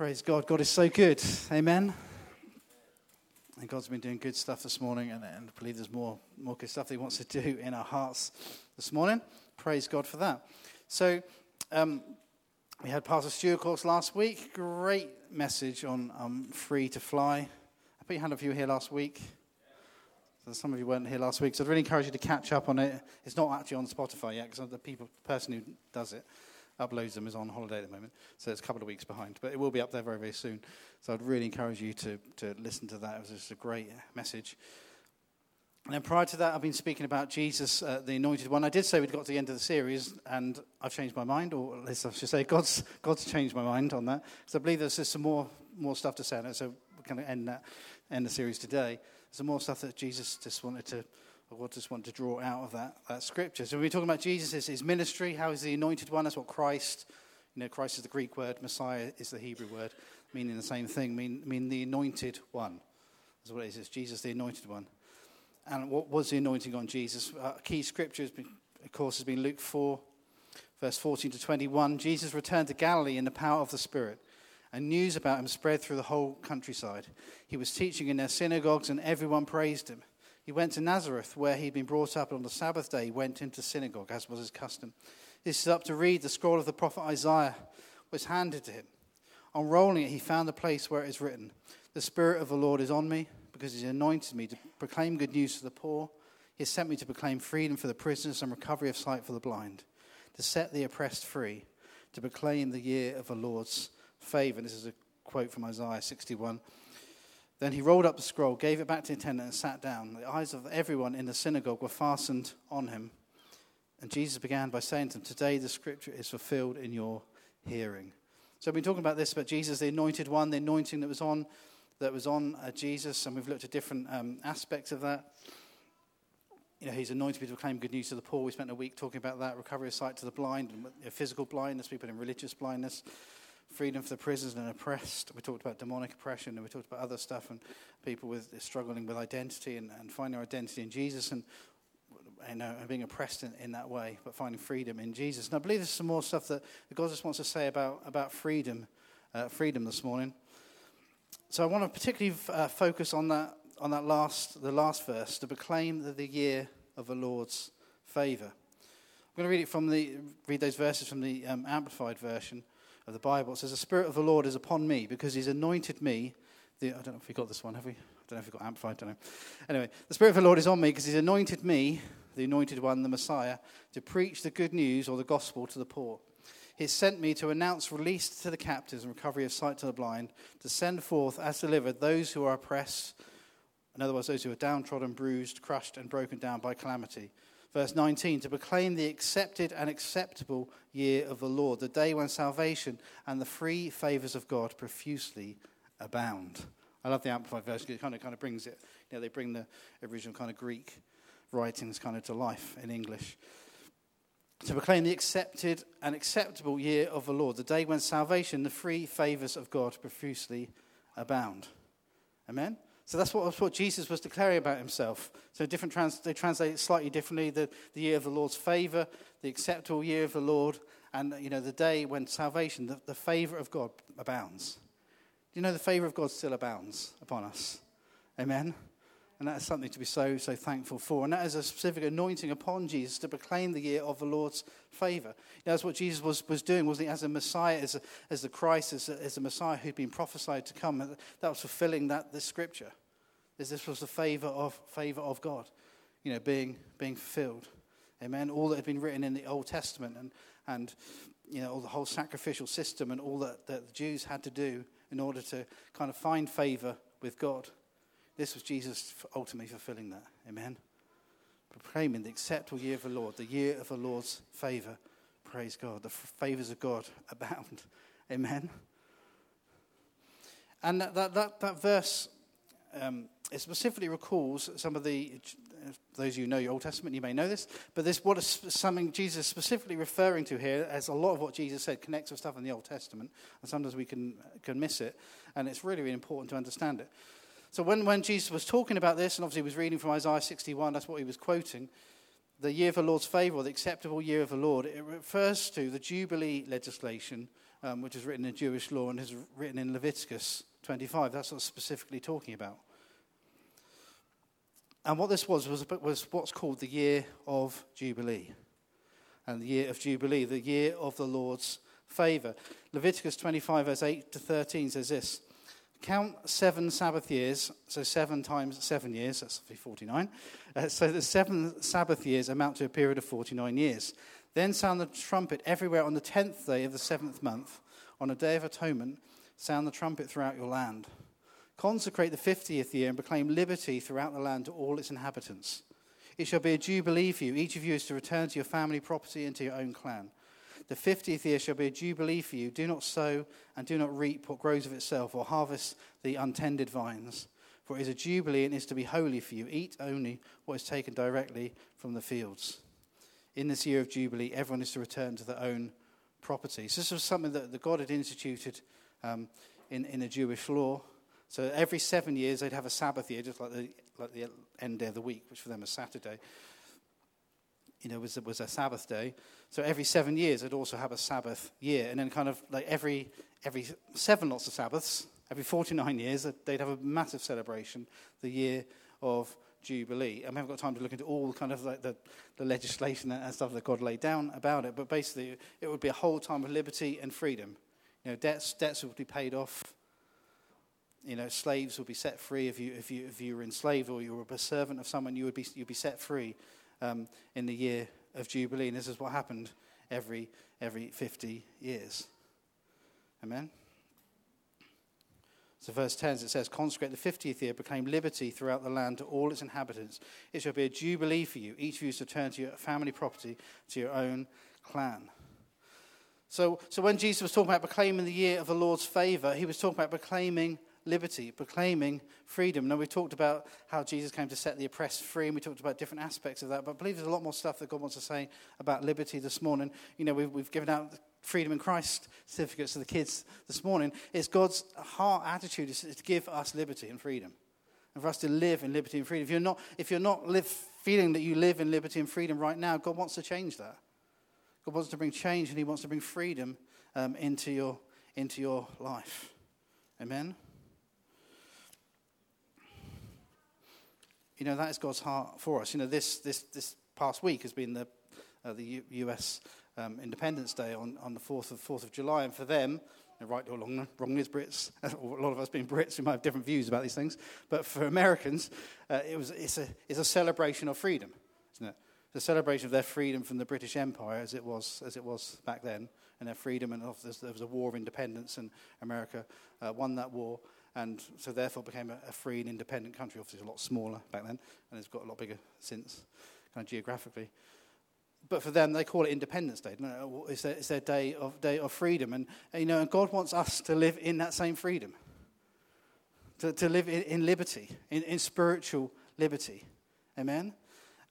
Praise God. God is so good. Amen. And God's been doing good stuff this morning, and, and I believe there's more, more good stuff that He wants to do in our hearts this morning. Praise God for that. So, um, we had Pastor Stuart course last week. Great message on um, free to fly. I put your hand up if you were here last week. So some of you weren't here last week, so I'd really encourage you to catch up on it. It's not actually on Spotify yet because the people, person who does it uploads them is on holiday at the moment, so it's a couple of weeks behind. But it will be up there very, very soon. So I'd really encourage you to, to listen to that. It was just a great message. And then prior to that, I've been speaking about Jesus, uh, the Anointed One. I did say we'd got to the end of the series, and I've changed my mind, or at least I should say God's, God's changed my mind on that. So I believe there's just some more, more stuff to say on it. So we're going to end that, end the series today. There's some more stuff that Jesus just wanted to, God just wanted to draw out of that, that scripture. So we're talking about Jesus, his ministry, how is the Anointed One? That's what Christ, you know, Christ is the Greek word, Messiah is the Hebrew word, meaning the same thing, mean, mean the Anointed One. That's what it is. It's Jesus, the Anointed One. And what was the anointing on Jesus? Uh, key scripture, been, of course, has been Luke 4, verse 14 to 21. Jesus returned to Galilee in the power of the Spirit, and news about him spread through the whole countryside. He was teaching in their synagogues, and everyone praised him. He went to Nazareth, where he'd been brought up, and on the Sabbath day he went into synagogue, as was his custom. He stood up to read the scroll of the prophet Isaiah, was handed to him. Unrolling it, he found the place where it is written, The Spirit of the Lord is on me because he's anointed me to proclaim good news to the poor. He has sent me to proclaim freedom for the prisoners and recovery of sight for the blind, to set the oppressed free, to proclaim the year of the Lord's favor. And this is a quote from Isaiah 61. Then he rolled up the scroll, gave it back to the attendant, and sat down. The eyes of everyone in the synagogue were fastened on him. And Jesus began by saying to them, Today the scripture is fulfilled in your hearing. So we've been talking about this, about Jesus, the anointed one, the anointing that was on that was on uh, Jesus, and we've looked at different um, aspects of that. You know, he's anointed to proclaim good news to the poor. We spent a week talking about that recovery of sight to the blind, and physical blindness, people in religious blindness, freedom for the prisoners and oppressed. We talked about demonic oppression, and we talked about other stuff, and people with struggling with identity and, and finding their identity in Jesus, and you know, being oppressed in, in that way, but finding freedom in Jesus. And I believe there's some more stuff that God just wants to say about about freedom, uh, freedom this morning. So I want to particularly uh, focus on that, on that last, the last verse, to proclaim the, the year of the Lord's favor. I'm going to read it from the, read those verses from the um, Amplified version of the Bible. It says, The Spirit of the Lord is upon me because he's anointed me. The, I don't know if we got this one, have we? I don't know if we got Amplified, I don't know. Anyway, the Spirit of the Lord is on me because he's anointed me, the anointed one, the Messiah, to preach the good news or the gospel to the poor. He sent me to announce release to the captives and recovery of sight to the blind, to send forth as delivered those who are oppressed, in other words, those who are downtrodden, bruised, crushed, and broken down by calamity. Verse 19, to proclaim the accepted and acceptable year of the Lord, the day when salvation and the free favors of God profusely abound. I love the Amplified version. It kind of, kind of brings it, you know, they bring the original kind of Greek writings kind of to life in English to proclaim the accepted and acceptable year of the Lord, the day when salvation, the free favors of God profusely abound. Amen? So that's what, that's what Jesus was declaring about himself. So different trans, they translate it slightly differently. The, the year of the Lord's favor, the acceptable year of the Lord, and you know the day when salvation, the, the favor of God abounds. Do you know the favor of God still abounds upon us? Amen? And that is something to be so, so thankful for. And that is a specific anointing upon Jesus to proclaim the year of the Lord's favor. That's what Jesus was, was doing, wasn't he? As a Messiah, as, a, as the Christ, as a, as Messiah who'd been prophesied to come. That was fulfilling that this scripture. This was the favor of, favor of God, you know, being, being fulfilled. Amen. All that had been written in the Old Testament and, and you know, all the whole sacrificial system and all that, that the Jews had to do in order to kind of find favor with God. This was Jesus ultimately fulfilling that. Amen. Proclaiming the acceptable year of the Lord, the year of the Lord's favor. Praise God. The favors of God abound. Amen. And that, that, that, that verse, um, it specifically recalls some of the, those of you who know your Old Testament, you may know this, but this what is something Jesus is specifically referring to here, as a lot of what Jesus said connects with stuff in the Old Testament, and sometimes we can, can miss it, and it's really, really important to understand it. So when, when Jesus was talking about this, and obviously he was reading from Isaiah 61, that's what he was quoting, the year of the Lord's favor, the acceptable year of the Lord, it refers to the Jubilee legislation um, which is written in Jewish law and is written in Leviticus 25. That's what specifically talking about. And what this was, was was what's called the year of Jubilee. And the year of Jubilee, the year of the Lord's favour. Leviticus 25, verse 8 to 13 says this Count seven Sabbath years, so seven times seven years, that's 49. Uh, so the seven Sabbath years amount to a period of 49 years. Then sound the trumpet everywhere on the tenth day of the seventh month. On a day of atonement, sound the trumpet throughout your land. Consecrate the fiftieth year and proclaim liberty throughout the land to all its inhabitants. It shall be a jubilee for you. Each of you is to return to your family property and to your own clan. The fiftieth year shall be a jubilee for you. Do not sow and do not reap what grows of itself, or harvest the untended vines. For it is a jubilee and is to be holy for you. Eat only what is taken directly from the fields. In this year of jubilee, everyone is to return to their own property. So this was something that the God had instituted um, in, in a Jewish law. So every seven years, they'd have a Sabbath year, just like the, like the end day of the week, which for them was Saturday you know, was, was a Sabbath day. So every seven years, they'd also have a Sabbath year. And then kind of like every, every seven lots of Sabbaths, every 49 years, they'd have a massive celebration, the year of Jubilee. And we haven't got time to look into all kind of like the, the legislation and stuff that God laid down about it. But basically, it would be a whole time of liberty and freedom. You know, debts, debts would be paid off. You know, slaves would be set free if you, if you, if you were enslaved or you were a servant of someone, you would be, you'd be set free um, in the year of Jubilee. And this is what happened every, every 50 years. Amen? So, verse 10, it says, Consecrate the 50th year, proclaim liberty throughout the land to all its inhabitants. It shall be a jubilee for you. Each of you is to turn to your family property, to your own clan. So, so when Jesus was talking about proclaiming the year of the Lord's favor, he was talking about proclaiming liberty, proclaiming freedom. Now, we talked about how Jesus came to set the oppressed free, and we talked about different aspects of that, but I believe there's a lot more stuff that God wants to say about liberty this morning. You know, we've, we've given out freedom in Christ certificates to the kids this morning. It's God's heart attitude is to give us liberty and freedom, and for us to live in liberty and freedom. If you're not, if you're not live, feeling that you live in liberty and freedom right now, God wants to change that. God wants to bring change, and He wants to bring freedom um, into your into your life. Amen. you know, that is God's heart for us. You know, this, this, this past week has been the, uh, the U- US um, Independence Day on, on the 4th of, 4th of July. And for them, right or wrong, wrong as Brits, a lot of us being Brits, we might have different views about these things. But for Americans, uh, it was, it's, a, it's a celebration of freedom, isn't it? A celebration of their freedom from the British Empire as it was, as it was back then, and their freedom. And there was a war of independence, and America uh, won that war and so therefore became a, a, free and independent country. Obviously, a lot smaller back then, and it's got a lot bigger since, kind of geographically. But for them, they call it Independence Day. It's their, it's their day of day of freedom, and you know, and God wants us to live in that same freedom, to, to live in, in liberty, in, in spiritual liberty. Amen.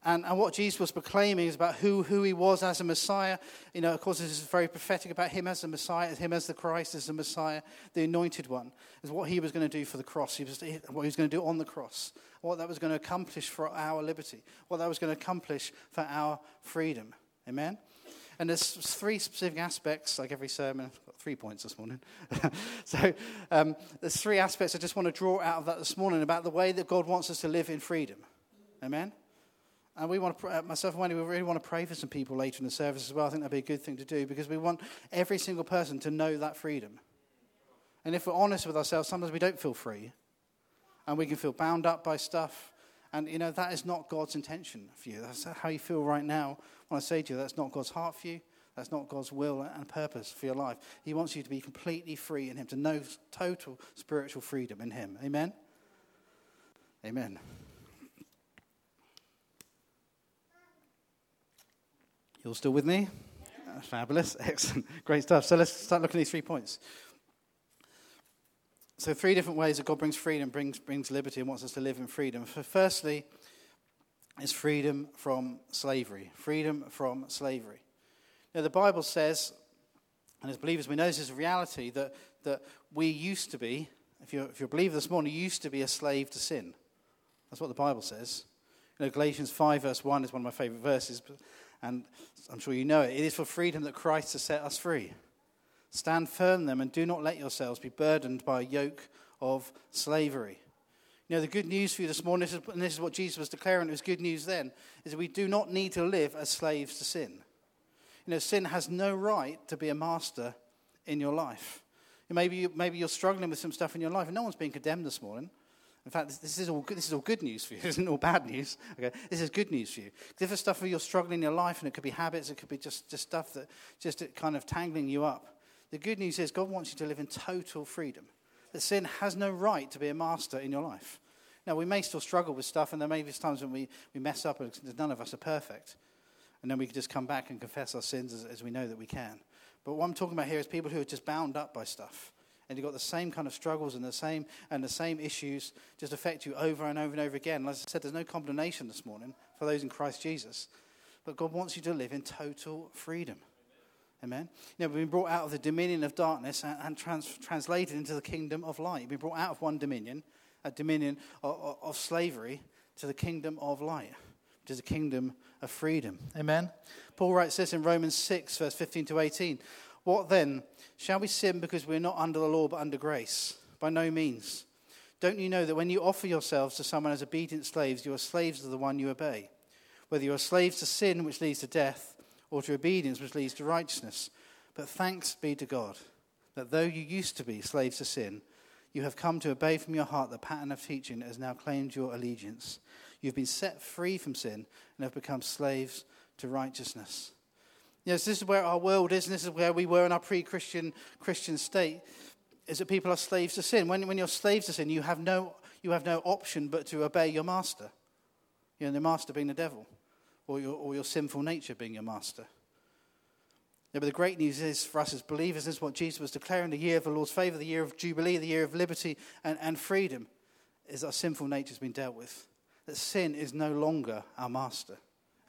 And, and what Jesus was proclaiming is about who, who he was as a Messiah. You know, of course, this is very prophetic about him as the Messiah, him as the Christ, as the Messiah, the anointed one, is what he was going to do for the cross, he was, what he was going to do on the cross, what that was going to accomplish for our liberty, what that was going to accomplish for our freedom. Amen? And there's three specific aspects, like every sermon. I've got three points this morning. so um, there's three aspects I just want to draw out of that this morning about the way that God wants us to live in freedom. Amen? And we want to, uh, myself and Wendy, we really want to pray for some people later in the service as well. I think that'd be a good thing to do because we want every single person to know that freedom. And if we're honest with ourselves, sometimes we don't feel free. And we can feel bound up by stuff. And, you know, that is not God's intention for you. That's how you feel right now when I say to you, that's not God's heart for you. That's not God's will and purpose for your life. He wants you to be completely free in Him, to know total spiritual freedom in Him. Amen? Amen. You're still with me? Uh, fabulous. Excellent. Great stuff. So let's start looking at these three points. So, three different ways that God brings freedom, brings, brings liberty, and wants us to live in freedom. So firstly, is freedom from slavery. Freedom from slavery. Now, the Bible says, and as believers, we know this is a reality, that, that we used to be, if you're, if you're a believer this morning, you used to be a slave to sin. That's what the Bible says. You know, Galatians 5, verse 1 is one of my favorite verses. And I'm sure you know it. It is for freedom that Christ has set us free. Stand firm then and do not let yourselves be burdened by a yoke of slavery. You know, the good news for you this morning, and this is what Jesus was declaring, it was good news then, is that we do not need to live as slaves to sin. You know, sin has no right to be a master in your life. Maybe, you, maybe you're struggling with some stuff in your life, and no one's being condemned this morning. In fact, this, is all good, this is all good news for you. This isn't all bad news. Okay? This is good news for you. If there's stuff where you're struggling in your life, and it could be habits, it could be just, just stuff that just kind of tangling you up. The good news is God wants you to live in total freedom. That sin has no right to be a master in your life. Now, we may still struggle with stuff, and there may be times when we, we mess up, and none of us are perfect. And then we can just come back and confess our sins as, as we know that we can. But what I'm talking about here is people who are just bound up by stuff. And you've got the same kind of struggles and the same and the same issues just affect you over and over and over again. And As I said, there's no condemnation this morning for those in Christ Jesus. But God wants you to live in total freedom. Amen. You know, we've been brought out of the dominion of darkness and, and trans, translated into the kingdom of light. We've been brought out of one dominion a dominion of, of slavery to the kingdom of light, which is a kingdom of freedom. Amen. Paul writes this in Romans 6, verse 15 to 18. What then? Shall we sin because we're not under the law but under grace? By no means. Don't you know that when you offer yourselves to someone as obedient slaves, you are slaves to the one you obey? Whether you are slaves to sin, which leads to death, or to obedience, which leads to righteousness. But thanks be to God that though you used to be slaves to sin, you have come to obey from your heart the pattern of teaching that has now claimed your allegiance. You've been set free from sin and have become slaves to righteousness. Yes, this is where our world is, and this is where we were in our pre Christian state, is that people are slaves to sin. When, when you're slaves to sin, you have, no, you have no option but to obey your master. You know, the master being the devil, or your, or your sinful nature being your master. Yeah, but the great news is for us as believers, this is what Jesus was declaring the year of the Lord's favor, the year of Jubilee, the year of liberty and, and freedom, is our sinful nature has been dealt with. That sin is no longer our master.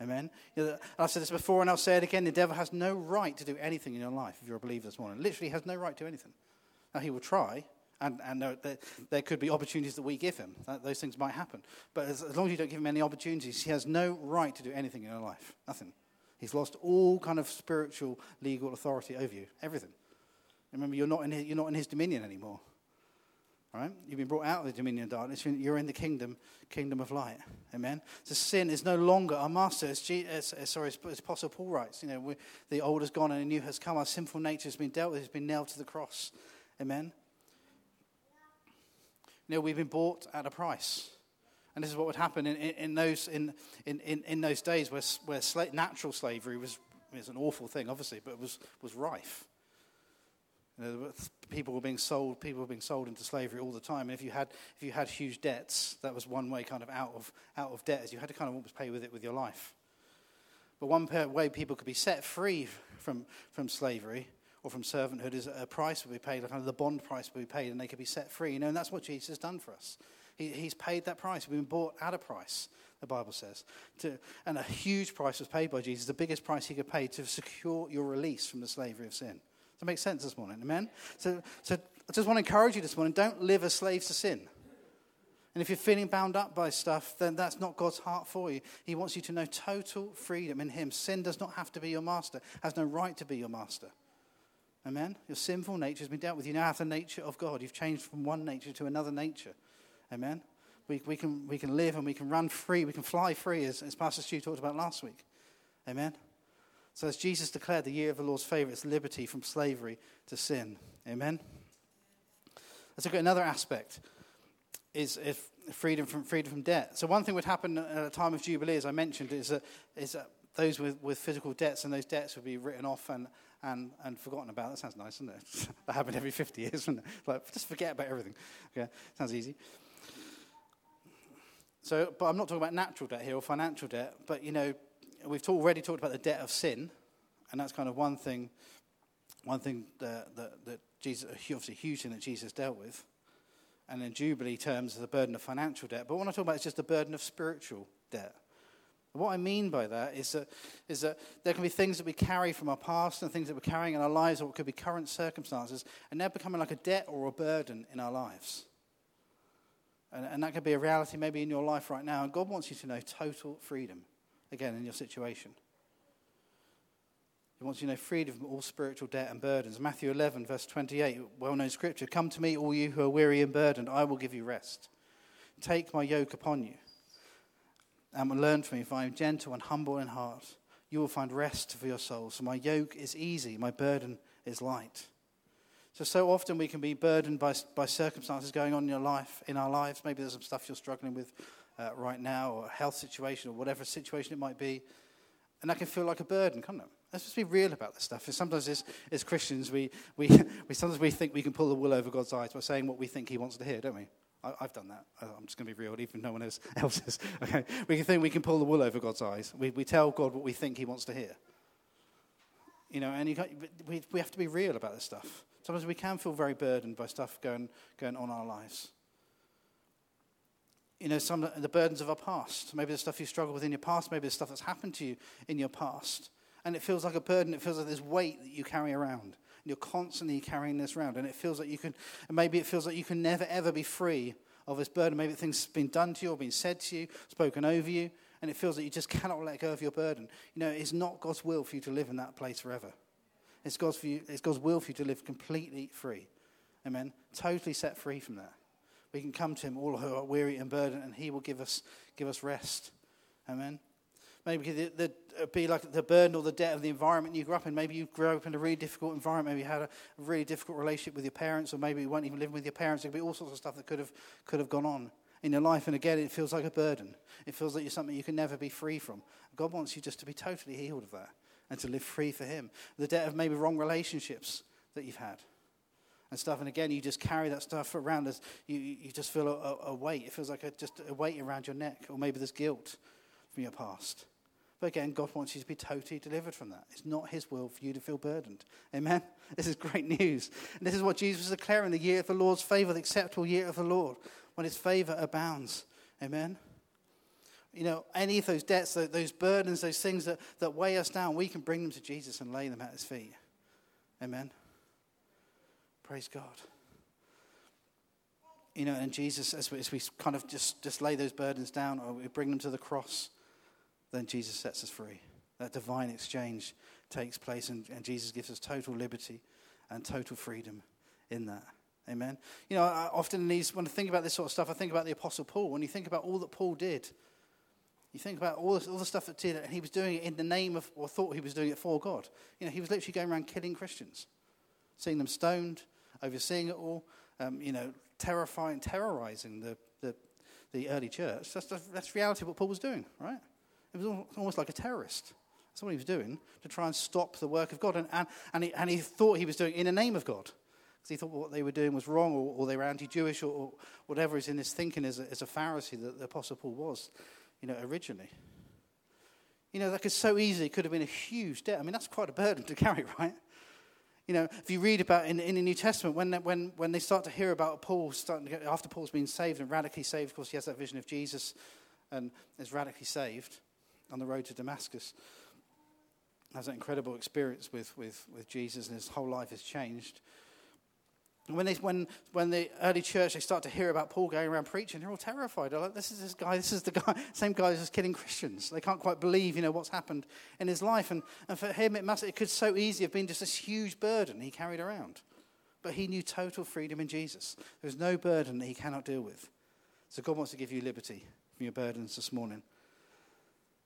Amen. You know, I've said this before and I'll say it again the devil has no right to do anything in your life if you're a believer this morning. Literally has no right to anything. Now, he will try, and, and there, there, could be opportunities that we give him. That, those things might happen. But as, as long as you don't give him any opportunities, he has no right to do anything in your life. Nothing. He's lost all kind of spiritual, legal authority over you. Everything. Remember, you're not in his, you're not in his dominion anymore. Right? You've been brought out of the dominion of darkness. You're in the kingdom, kingdom of light. Amen. So sin is no longer our master. As, G, as, as sorry, as Apostle Paul writes, you know, we, the old has gone and the new has come. Our sinful nature has been dealt with. It's been nailed to the cross. Amen. You know, we've been bought at a price. And this is what would happen in, in, in those, in, in, in those days where, where sla- natural slavery was, was an awful thing, obviously, but was, was rife. You know, people were being sold. People were being sold into slavery all the time. And if you had if you had huge debts, that was one way kind of out of out of debt. Is you had to kind of almost pay with it with your life. But one way people could be set free from from slavery or from servanthood is a price would be paid, kind of the bond price would be paid, and they could be set free. You know, and that's what Jesus has done for us. He, he's paid that price. We've been bought at a price, the Bible says. To, and a huge price was paid by Jesus, the biggest price he could pay to secure your release from the slavery of sin. That make sense this morning? Amen? So, so I just want to encourage you this morning don't live as slaves to sin. And if you're feeling bound up by stuff, then that's not God's heart for you. He wants you to know total freedom in Him. Sin does not have to be your master, has no right to be your master. Amen? Your sinful nature has been dealt with. You now have the nature of God. You've changed from one nature to another nature. Amen. We, we, can, we can live and we can run free. We can fly free, as, as Pastor Stu talked about last week. Amen. So, as Jesus declared, the year of the Lord's favor is liberty from slavery to sin. Amen. Let's look at another aspect is if freedom from freedom from debt. So one thing would happen at a time of jubilee, as I mentioned, is that, is that those with, with physical debts and those debts would be written off and, and, and forgotten about. That sounds nice, doesn't it? that happened every 50 years, wouldn't it? Like, just forget about everything. Okay, sounds easy. So, but I'm not talking about natural debt here or financial debt, but you know, we've already talked about the debt of sin, and that's kind of one thing, one thing that, that, that Jesus, obviously, a huge thing that Jesus dealt with. And in Jubilee terms, the burden of financial debt. But what I'm talking about is just the burden of spiritual debt. what I mean by that is that, is that there can be things that we carry from our past and things that we're carrying in our lives, or it could be current circumstances, and they're becoming like a debt or a burden in our lives. And, and that could be a reality maybe in your life right now. And God wants you to know total freedom, again, in your situation. He wants you to know freedom from all spiritual debt and burdens. Matthew 11, verse 28, well known scripture Come to me, all you who are weary and burdened, I will give you rest. Take my yoke upon you and learn from me, for I am gentle and humble in heart. You will find rest for your souls. So my yoke is easy, my burden is light. So, so often we can be burdened by, by circumstances going on in your life, in our lives. Maybe there's some stuff you're struggling with uh, right now, or health situation, or whatever situation it might be. And that can feel like a burden, can't it? Let's just be real about this stuff. Sometimes as, as Christians, we, we, we, sometimes we think we can pull the wool over God's eyes by saying what we think he wants to hear, don't we? I, have done that. I'm just going to be real, even no one else, else is. Okay? We can think we can pull the wool over God's eyes. We, we tell God what we think he wants to hear. You know, and you we, we have to be real about this stuff. Sometimes we can feel very burdened by stuff going, going on in our lives. You know, some of the burdens of our past. Maybe the stuff you struggle with in your past, maybe the stuff that's happened to you in your past. And it feels like a burden, it feels like this weight that you carry around. And you're constantly carrying this around. And it feels like you can, and maybe it feels like you can never, ever be free of this burden. Maybe things have been done to you or been said to you, spoken over you, and it feels like you just cannot let go of your burden. You know, it's not God's will for you to live in that place forever. It's God's, for you, it's God's will for you to live completely free. Amen. Totally set free from that. We can come to Him, all who are weary and burdened, and He will give us, give us rest. Amen. Maybe the, the, uh, be like the burden or the debt of the environment you grew up in. Maybe you grew up in a really difficult environment. Maybe you had a really difficult relationship with your parents, or maybe you weren't even living with your parents. There could be all sorts of stuff that could have, could have gone on in your life. And again, it feels like a burden. It feels like you're something you can never be free from. God wants you just to be totally healed of that and to live free for Him. The debt of maybe wrong relationships that you've had and stuff. And again, you just carry that stuff around as you, you just feel a, a weight. It feels like a, just a weight around your neck, or maybe there's guilt from your past. But again, God wants you to be totally delivered from that. It's not His will for you to feel burdened. Amen? This is great news. And this is what Jesus was declaring the year of the Lord's favor, the acceptable year of the Lord, when His favor abounds. Amen? You know, any of those debts, those burdens, those things that, that weigh us down, we can bring them to Jesus and lay them at his feet. Amen. Praise God. You know, and Jesus, as we, as we kind of just, just lay those burdens down or we bring them to the cross, then Jesus sets us free. That divine exchange takes place, and, and Jesus gives us total liberty and total freedom in that. Amen. You know, I often these, when I think about this sort of stuff, I think about the Apostle Paul. When you think about all that Paul did, you think about all, this, all the stuff that did, and he was doing it in the name of, or thought he was doing it for God. You know, he was literally going around killing Christians, seeing them stoned, overseeing it all, um, you know, terrifying, terrorizing the, the, the early church. That's, that's reality what Paul was doing, right? It was almost like a terrorist. That's what he was doing to try and stop the work of God. And, and, and, he, and he thought he was doing in the name of God. Because he thought what they were doing was wrong or, or they were anti Jewish or, or, whatever is in his thinking as a, as a Pharisee that the Apostle Paul was you know, originally. You know, that could so easily could have been a huge debt. I mean, that's quite a burden to carry, right? You know, if you read about in, in the New Testament, when, when, when they start to hear about Paul, starting get, after Paul's been saved and radically saved, of course, he has that vision of Jesus and is radically saved on the road to Damascus. Has that incredible experience with, with, with Jesus, and his whole life has changed. When, they, when, when the early church, they start to hear about Paul going around preaching, they're all terrified. They're like, this is this guy, this is the guy, same guy who's killing Christians. They can't quite believe, you know, what's happened in his life. And, and for him, it, must, it could so easily have been just this huge burden he carried around. But he knew total freedom in Jesus. There's no burden that he cannot deal with. So God wants to give you liberty from your burdens this morning.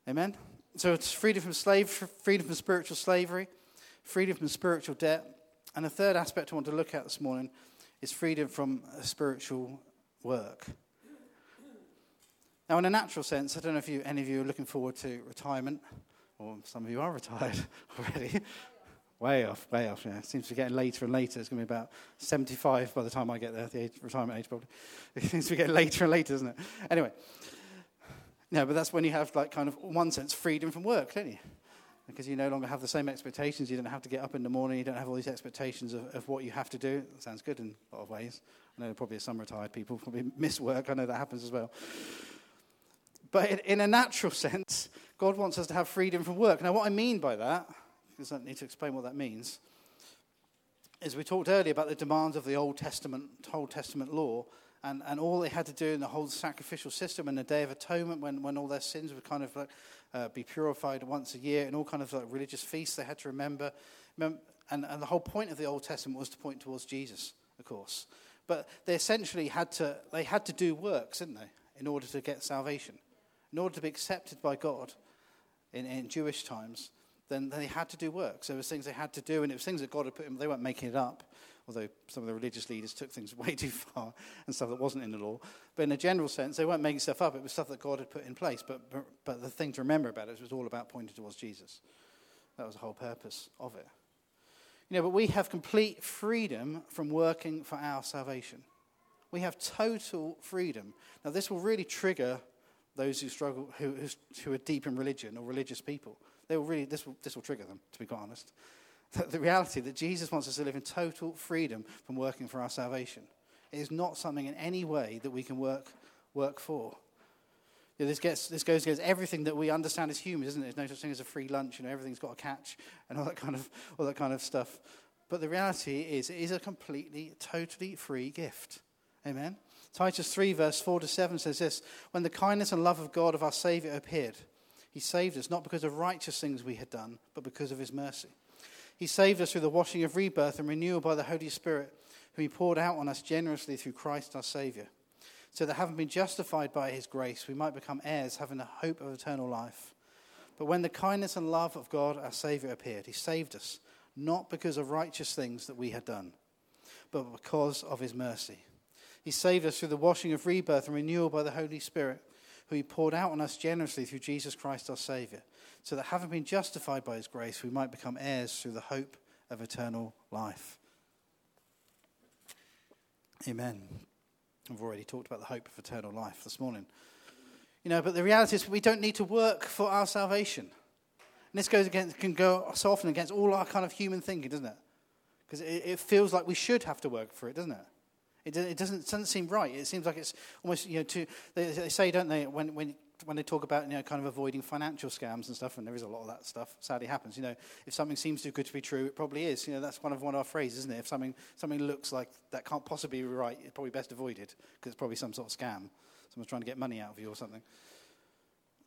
Amen? So it's freedom from slave, freedom from spiritual slavery, freedom from spiritual debt, and the third aspect I want to look at this morning is freedom from spiritual work. Now, in a natural sense, I don't know if you, any of you are looking forward to retirement, or some of you are retired already. way off, way off. Yeah, it seems to be getting later and later. It's going to be about 75 by the time I get there, the age, retirement age probably. It seems to be getting later and later, isn't it? Anyway, no, but that's when you have, like, kind of, one sense, freedom from work, don't you? Because you no longer have the same expectations. You don't have to get up in the morning. You don't have all these expectations of, of what you have to do. It sounds good in a lot of ways. I know probably some retired people probably miss work. I know that happens as well. But in, in a natural sense, God wants us to have freedom from work. Now, what I mean by that, because I need to explain what that means, is we talked earlier about the demands of the Old Testament, Old Testament law and, and all they had to do in the whole sacrificial system and the Day of Atonement, when, when all their sins were kind of like, uh, be purified once a year, and all kind of like religious feasts they had to remember. And, and the whole point of the Old Testament was to point towards Jesus, of course. But they essentially had to, they had to do works, didn't they, in order to get salvation. In order to be accepted by God in, in Jewish times, then they had to do works. There was things they had to do, and it was things that God had put in. They weren't making it up although some of the religious leaders took things way too far and stuff that wasn't in the law. But in a general sense, they weren't making stuff up. It was stuff that God had put in place. But, but, but the thing to remember about it was all about pointing towards Jesus. That was the whole purpose of it. You know, but we have complete freedom from working for our salvation. We have total freedom. Now, this will really trigger those who struggle, who, who are deep in religion or religious people. They will really, this will, this will trigger them, to be quite honest the reality that Jesus wants us to live in total freedom from working for our salvation. It is not something in any way that we can work, work for. You know, this, gets, this goes against everything that we understand as humans, isn't it? There's no such thing as a free lunch, you know, everything's got a catch and all that kind of, all that kind of stuff. But the reality is, it is a completely, totally free gift. Amen? Titus 3, verse 4 to 7 says this When the kindness and love of God of our Saviour appeared, he saved us not because of righteous things we had done, but because of his mercy. He saved us through the washing of rebirth and renewal by the Holy Spirit, whom He poured out on us generously through Christ our Saviour, so that having been justified by His grace, we might become heirs, having the hope of eternal life. But when the kindness and love of God our Saviour appeared, He saved us, not because of righteous things that we had done, but because of His mercy. He saved us through the washing of rebirth and renewal by the Holy Spirit, who He poured out on us generously through Jesus Christ our Saviour so that having been justified by his grace, we might become heirs through the hope of eternal life. Amen. I've already talked about the hope of eternal life this morning. You know, but the reality is we don't need to work for our salvation. And this goes against, can go so often against all our kind of human thinking, doesn't it? Because it, it, feels like we should have to work for it, doesn't it? It, it doesn't, it doesn't seem right. It seems like it's almost, you know, to, they, they say, don't they, when, when when they talk about you know kind of avoiding financial scams and stuff, and there is a lot of that stuff. Sadly, happens. You know, if something seems too good to be true, it probably is. You know, that's one of one of our phrases, isn't it? If something something looks like that can't possibly be right, it's probably best avoided because it's probably some sort of scam. Someone's trying to get money out of you or something.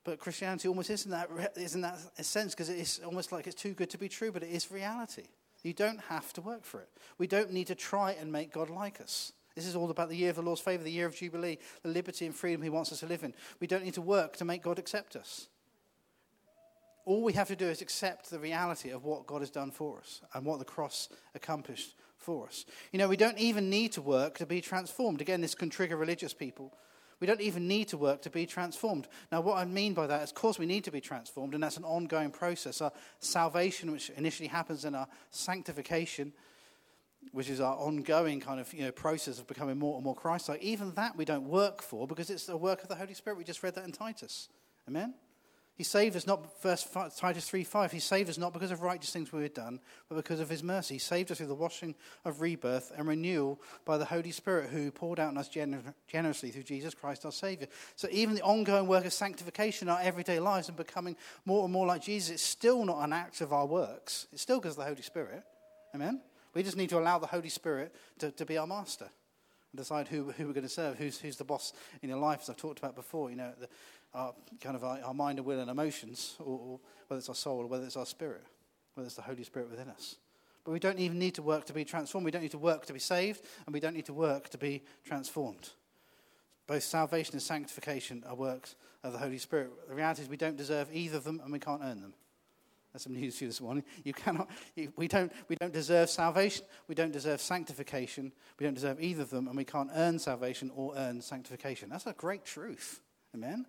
But Christianity almost isn't that isn't that a sense because it's almost like it's too good to be true, but it is reality. You don't have to work for it. We don't need to try and make God like us. This is all about the year of the Lord's favour, the year of Jubilee, the liberty and freedom He wants us to live in. We don't need to work to make God accept us. All we have to do is accept the reality of what God has done for us and what the cross accomplished for us. You know, we don't even need to work to be transformed. Again, this can trigger religious people. We don't even need to work to be transformed. Now, what I mean by that is, of course, we need to be transformed, and that's an ongoing process. Our salvation, which initially happens in our sanctification, which is our ongoing kind of you know, process of becoming more and more Christ-like, even that we don't work for because it's the work of the Holy Spirit. We just read that in Titus. Amen? He saved us not, 5, Titus 3.5, he saved us not because of righteous things we had done, but because of his mercy. He saved us through the washing of rebirth and renewal by the Holy Spirit who poured out on us gener- generously through Jesus Christ our Savior. So even the ongoing work of sanctification in our everyday lives and becoming more and more like Jesus, it's still not an act of our works. It's still because of the Holy Spirit. Amen? We just need to allow the Holy Spirit to, to be our master and decide who, who we're going to serve, who's, who's the boss in your life, as I've talked about before. You know, the, our, kind of our, our mind and will and emotions, or, or whether it's our soul or whether it's our spirit, whether it's the Holy Spirit within us. But we don't even need to work to be transformed. We don't need to work to be saved, and we don't need to work to be transformed. Both salvation and sanctification are works of the Holy Spirit. The reality is we don't deserve either of them, and we can't earn them. That's some news for you this morning. You cannot, you, we, don't, we don't deserve salvation. We don't deserve sanctification. We don't deserve either of them, and we can't earn salvation or earn sanctification. That's a great truth. Amen?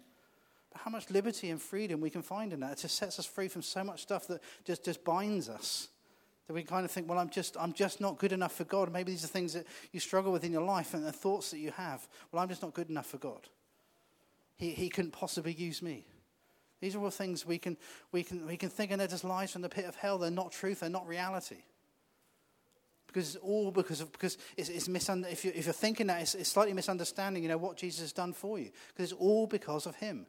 But how much liberty and freedom we can find in that. It just sets us free from so much stuff that just, just binds us. That we kind of think, well, I'm just, I'm just not good enough for God. Maybe these are things that you struggle with in your life and the thoughts that you have. Well, I'm just not good enough for God. He, he couldn't possibly use me. These are all things we can, we can, we can think, and they're just lies from the pit of hell. They're not truth, they're not reality. Because it's all because of, because it's, it's misunder, if, you, if you're thinking that, it's, it's slightly misunderstanding, you know, what Jesus has done for you. Because it's all because of him.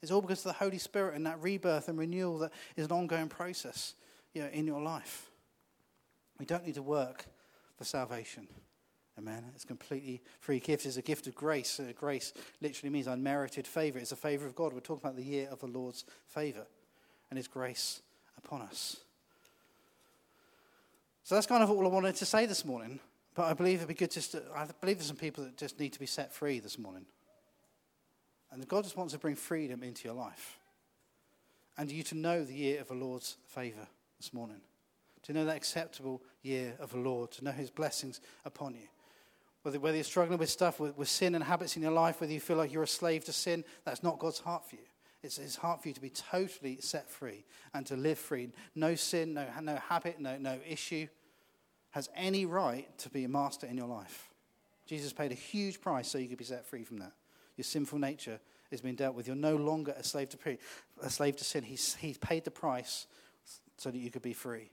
It's all because of the Holy Spirit and that rebirth and renewal that is an ongoing process you know, in your life. We don't need to work for salvation. Amen. It's completely free gift. It's a gift of grace. Uh, grace literally means unmerited favor. It's a favor of God. We're talking about the year of the Lord's favor and His grace upon us. So that's kind of all I wanted to say this morning. But I believe it'd be good just to, I believe there's some people that just need to be set free this morning. And God just wants to bring freedom into your life. And you to know the year of the Lord's favor this morning. To know that acceptable year of the Lord. To know his blessings upon you. Whether, whether you're struggling with stuff, with, with sin and habits in your life, whether you feel like you're a slave to sin, that's not God's heart for you. It's his heart for you to be totally set free and to live free. No sin, no, no habit, no, no issue has any right to be a master in your life. Jesus paid a huge price so you could be set free from that. Your sinful nature is being dealt with. You're no longer a slave to, pre- a slave to sin. He's, he's paid the price so that you could be free.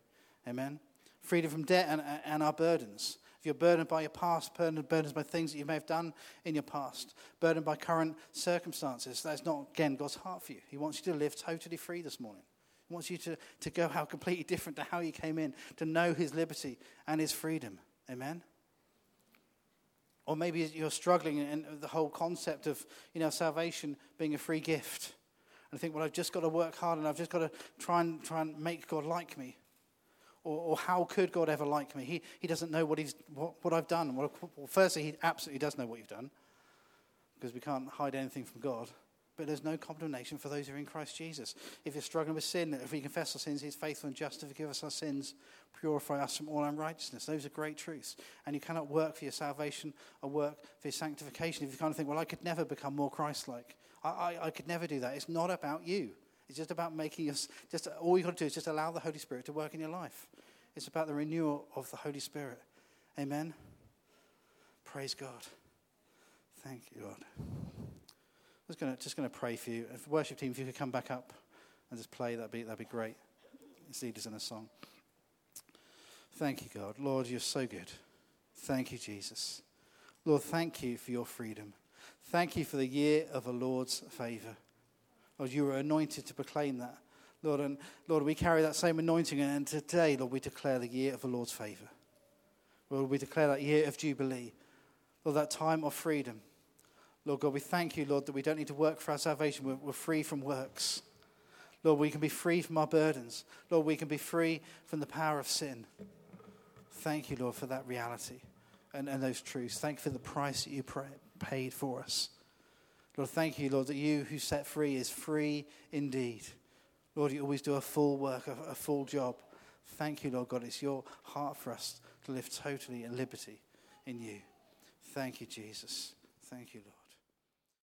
Amen? Freedom from debt and, and our burdens. If you're burdened by your past, burdened, burdened by things that you may have done in your past, burdened by current circumstances, that's not, again, God's heart for you. He wants you to live totally free this morning. He wants you to, to go how completely different to how you came in, to know his liberty and his freedom. Amen? Or maybe you're struggling in the whole concept of, you know, salvation being a free gift. And I think, well, I've just got to work hard and I've just got to try and, try and make God like me. Or, or how could God ever like me? He, he doesn't know what, he's, what, what I've done. Well, firstly, he absolutely does know what you've done because we can't hide anything from God but there's no condemnation for those who are in Christ Jesus. If you're struggling with sin, if we confess our sins, He's faithful and just to forgive us our sins, purify us from all unrighteousness. Those are great truths. And you cannot work for your salvation or work for your sanctification. If you kind of think, well, I could never become more Christ like, I, I, I, could never do that. It's not about you. It's just about making us, just all you've got to do is just allow the Holy Spirit to work in your life. It's about the renewal of the Holy Spirit. Amen. Praise God. Thank you, God just going to just to pray for you. If worship team, if you could come back up and just play, that'd be that'd be great. Let's lead us in a song. Thank you, God, Lord, you're so good. Thank you, Jesus. Lord, thank you for your freedom. Thank you for the year of the Lord's favor. Lord, you were anointed to proclaim that. Lord, and Lord, we carry that same anointing, and today, Lord, we declare the year of the Lord's favor. Lord, we declare that year of Jubilee. Lord, that time of freedom. Lord God, we thank you, Lord, that we don't need to work for our salvation. We're, we're free from works. Lord, we can be free from our burdens. Lord, we can be free from the power of sin. Thank you, Lord, for that reality and, and those truths. Thank you for the price that you paid for us. Lord, thank you, Lord, that you who set free is free indeed. Lord, you always do a full work, a, a full job. Thank you, Lord God. It's your heart for us to live totally in liberty in you. Thank you, Jesus. Thank you, Lord.